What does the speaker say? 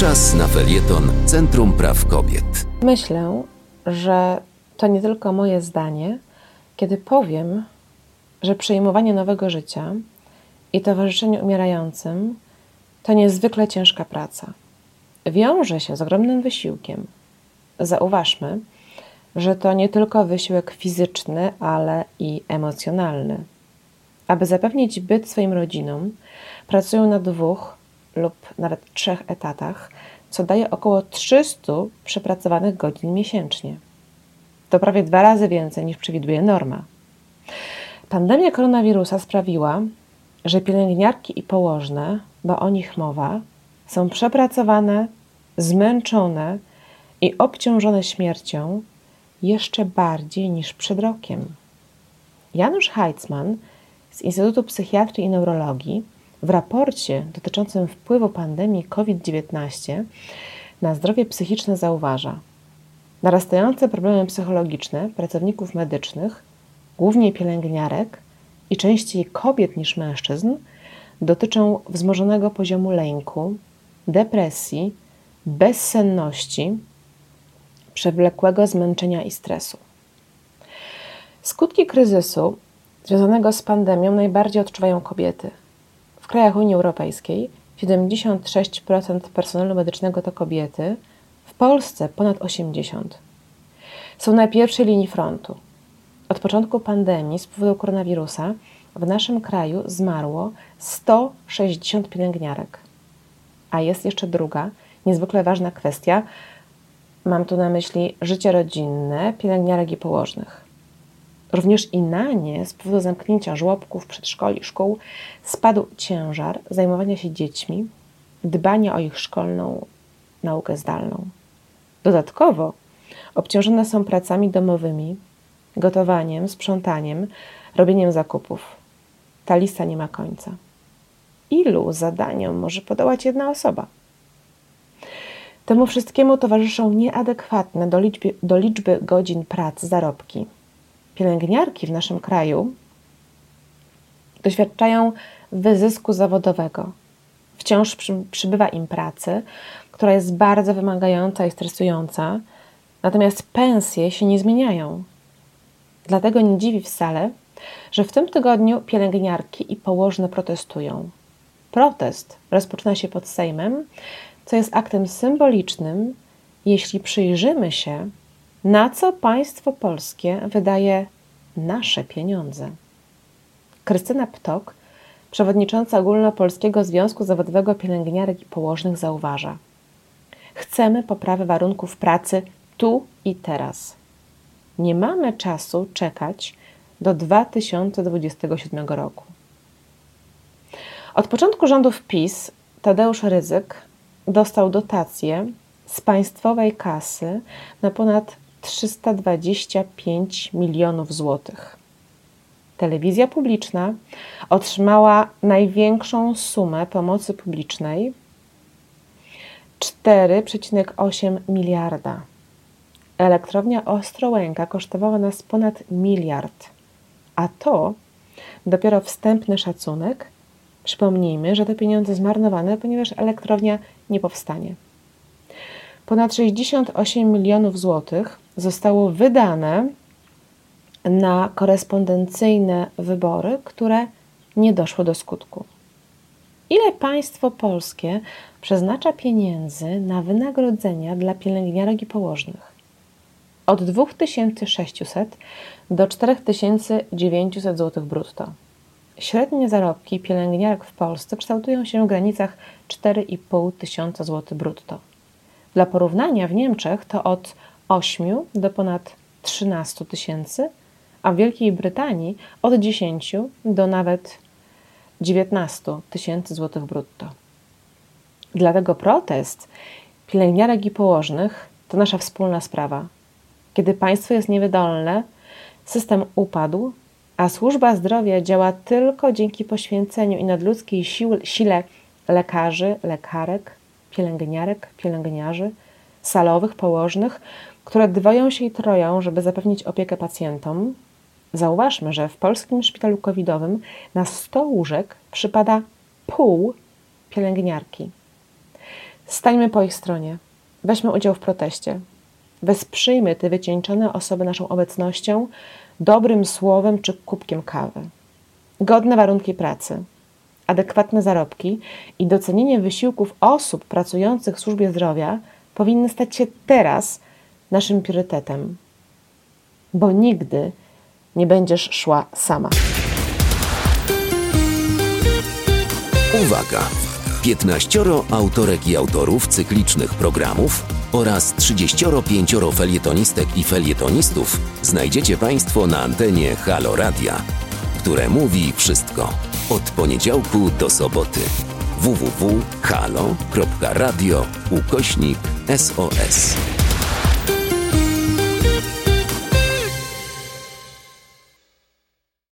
Czas na felieton Centrum Praw Kobiet. Myślę, że to nie tylko moje zdanie, kiedy powiem, że przyjmowanie nowego życia i towarzyszenie umierającym to niezwykle ciężka praca. Wiąże się z ogromnym wysiłkiem. Zauważmy, że to nie tylko wysiłek fizyczny, ale i emocjonalny. Aby zapewnić byt swoim rodzinom, pracują na dwóch lub nawet trzech etatach, co daje około 300 przepracowanych godzin miesięcznie. To prawie dwa razy więcej niż przewiduje norma. Pandemia koronawirusa sprawiła, że pielęgniarki i położne, bo o nich mowa, są przepracowane, zmęczone i obciążone śmiercią jeszcze bardziej niż przed rokiem. Janusz Heitzmann z Instytutu Psychiatrii i Neurologii w raporcie dotyczącym wpływu pandemii COVID-19 na zdrowie psychiczne zauważa narastające problemy psychologiczne pracowników medycznych, głównie pielęgniarek i częściej kobiet niż mężczyzn, dotyczą wzmożonego poziomu lęku, depresji, bezsenności, przewlekłego zmęczenia i stresu. Skutki kryzysu związanego z pandemią najbardziej odczuwają kobiety. W krajach Unii Europejskiej 76% personelu medycznego to kobiety, w Polsce ponad 80%. Są na pierwszej linii frontu. Od początku pandemii z powodu koronawirusa w naszym kraju zmarło 160 pielęgniarek. A jest jeszcze druga, niezwykle ważna kwestia. Mam tu na myśli życie rodzinne pielęgniarek i położnych. Również i na nie z powodu zamknięcia żłobków, przedszkoli, szkół spadł ciężar zajmowania się dziećmi, dbania o ich szkolną naukę zdalną. Dodatkowo obciążone są pracami domowymi, gotowaniem, sprzątaniem, robieniem zakupów. Ta lista nie ma końca. Ilu zadaniom może podołać jedna osoba? Temu wszystkiemu towarzyszą nieadekwatne do liczby, do liczby godzin pracy zarobki. Pielęgniarki w naszym kraju doświadczają wyzysku zawodowego. Wciąż przy, przybywa im pracy, która jest bardzo wymagająca i stresująca, natomiast pensje się nie zmieniają. Dlatego nie dziwi wcale, że w tym tygodniu pielęgniarki i położne protestują. Protest rozpoczyna się pod Sejmem, co jest aktem symbolicznym, jeśli przyjrzymy się, na co państwo polskie wydaje nasze pieniądze. Krystyna Ptok, przewodnicząca Ogólnopolskiego Związku Zawodowego Pielęgniarek i Położnych, zauważa: Chcemy poprawy warunków pracy tu i teraz. Nie mamy czasu czekać do 2027 roku. Od początku rządów PiS Tadeusz Ryzyk dostał dotację z państwowej kasy na ponad 325 milionów złotych. Telewizja publiczna otrzymała największą sumę pomocy publicznej 4,8 miliarda. Elektrownia Ostrołęka kosztowała nas ponad miliard, a to dopiero wstępny szacunek. Przypomnijmy, że te pieniądze zmarnowane, ponieważ elektrownia nie powstanie. Ponad 68 milionów złotych zostało wydane na korespondencyjne wybory, które nie doszły do skutku. Ile państwo polskie przeznacza pieniędzy na wynagrodzenia dla pielęgniarek i położnych? Od 2600 do 4900 zł brutto. Średnie zarobki pielęgniarek w Polsce kształtują się w granicach 4,5 tysiąca zł brutto. Dla porównania w Niemczech to od 8 do ponad 13 tysięcy, a w Wielkiej Brytanii od 10 do nawet 19 tysięcy złotych brutto. Dlatego protest pielęgniarek i położnych to nasza wspólna sprawa. Kiedy państwo jest niewydolne, system upadł, a służba zdrowia działa tylko dzięki poświęceniu i nadludzkiej sił, sile lekarzy, lekarek, pielęgniarek, pielęgniarzy, salowych, położnych, które dwoją się i troją, żeby zapewnić opiekę pacjentom. Zauważmy, że w polskim szpitalu covidowym na 100 łóżek przypada pół pielęgniarki. Stańmy po ich stronie. Weźmy udział w proteście. Wesprzyjmy te wycieńczone osoby naszą obecnością, dobrym słowem czy kubkiem kawy. Godne warunki pracy, adekwatne zarobki i docenienie wysiłków osób pracujących w służbie zdrowia powinny stać się teraz naszym priorytetem, bo nigdy nie będziesz szła sama. Uwaga! 15 autorek i autorów cyklicznych programów oraz 35 felietonistek i felietonistów znajdziecie Państwo na antenie Halo Radia, które mówi wszystko od poniedziałku do soboty. www.halo.radio ukośnik SOS.